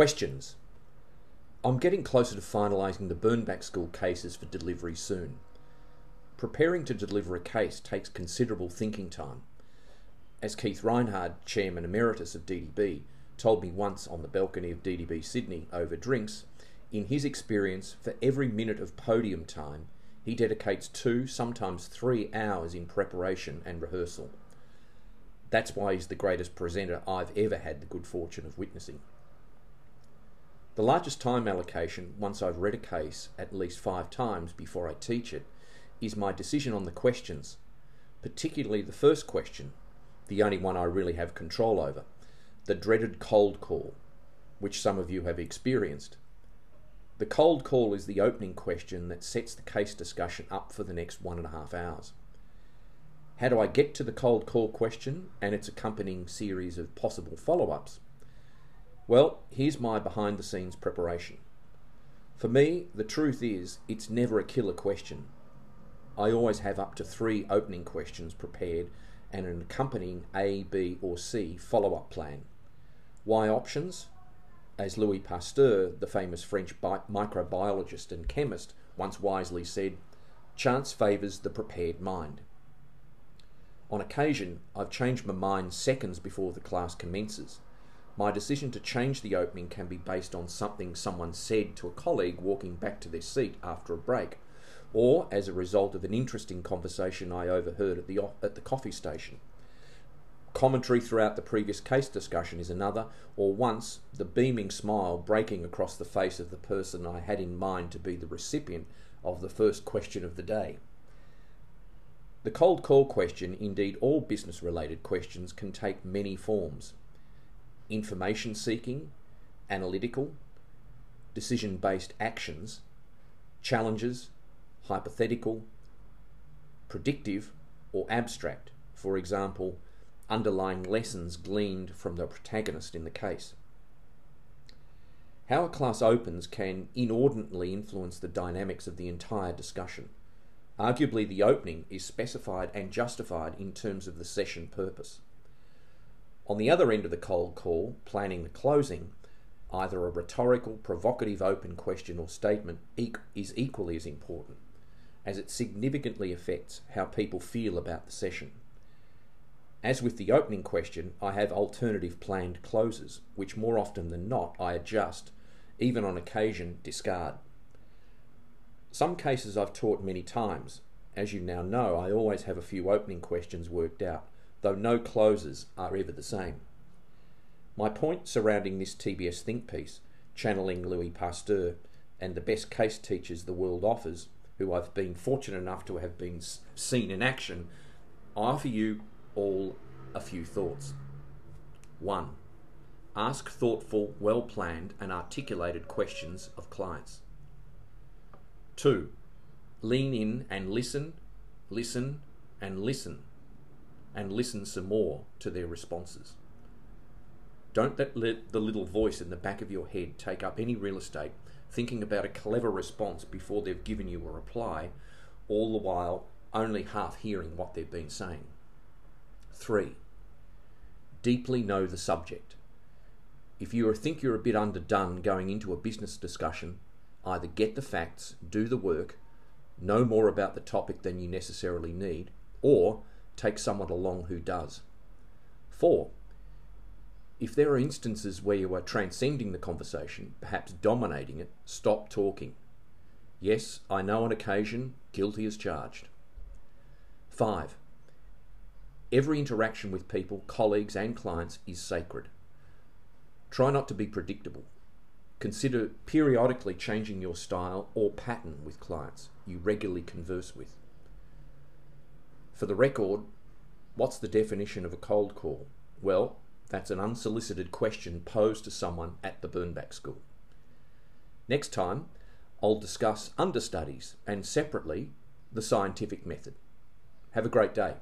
Questions. I'm getting closer to finalising the Bernbach School cases for delivery soon. Preparing to deliver a case takes considerable thinking time. As Keith Reinhard, Chairman Emeritus of DDB, told me once on the balcony of DDB Sydney over drinks, in his experience, for every minute of podium time, he dedicates two, sometimes three hours in preparation and rehearsal. That's why he's the greatest presenter I've ever had the good fortune of witnessing. The largest time allocation, once I've read a case at least five times before I teach it, is my decision on the questions, particularly the first question, the only one I really have control over, the dreaded cold call, which some of you have experienced. The cold call is the opening question that sets the case discussion up for the next one and a half hours. How do I get to the cold call question and its accompanying series of possible follow ups? Well, here's my behind the scenes preparation. For me, the truth is, it's never a killer question. I always have up to three opening questions prepared and an accompanying A, B, or C follow up plan. Why options? As Louis Pasteur, the famous French bi- microbiologist and chemist, once wisely said, chance favours the prepared mind. On occasion, I've changed my mind seconds before the class commences my decision to change the opening can be based on something someone said to a colleague walking back to their seat after a break, or as a result of an interesting conversation I overheard at the, at the coffee station. Commentary throughout the previous case discussion is another, or once the beaming smile breaking across the face of the person I had in mind to be the recipient of the first question of the day. The cold call question, indeed all business related questions, can take many forms information seeking, analytical, decision based actions, challenges, hypothetical, predictive, or abstract, for example, underlying lessons gleaned from the protagonist in the case. How a class opens can inordinately influence the dynamics of the entire discussion. Arguably, the opening is specified and justified in terms of the session purpose. On the other end of the cold call, planning the closing, either a rhetorical, provocative open question or statement is equally as important, as it significantly affects how people feel about the session. As with the opening question, I have alternative planned closes, which more often than not I adjust, even on occasion discard. Some cases I've taught many times. As you now know, I always have a few opening questions worked out though no closes are ever the same. My point surrounding this TBS think piece, channeling Louis Pasteur and the best case teachers the world offers, who I've been fortunate enough to have been seen in action, I offer you all a few thoughts. 1. Ask thoughtful, well planned, and articulated questions of clients. 2. Lean in and listen, listen, and listen and listen some more to their responses. Don't let the little voice in the back of your head take up any real estate thinking about a clever response before they've given you a reply, all the while only half hearing what they've been saying. 3. Deeply know the subject. If you think you're a bit underdone going into a business discussion, either get the facts, do the work, know more about the topic than you necessarily need, or take someone along who does. Four, if there are instances where you are transcending the conversation, perhaps dominating it, stop talking. Yes, I know on occasion, guilty as charged. Five, every interaction with people, colleagues, and clients is sacred. Try not to be predictable. Consider periodically changing your style or pattern with clients you regularly converse with. For the record, what's the definition of a cold call? Well, that's an unsolicited question posed to someone at the Bernbach School. Next time, I'll discuss understudies and separately the scientific method. Have a great day.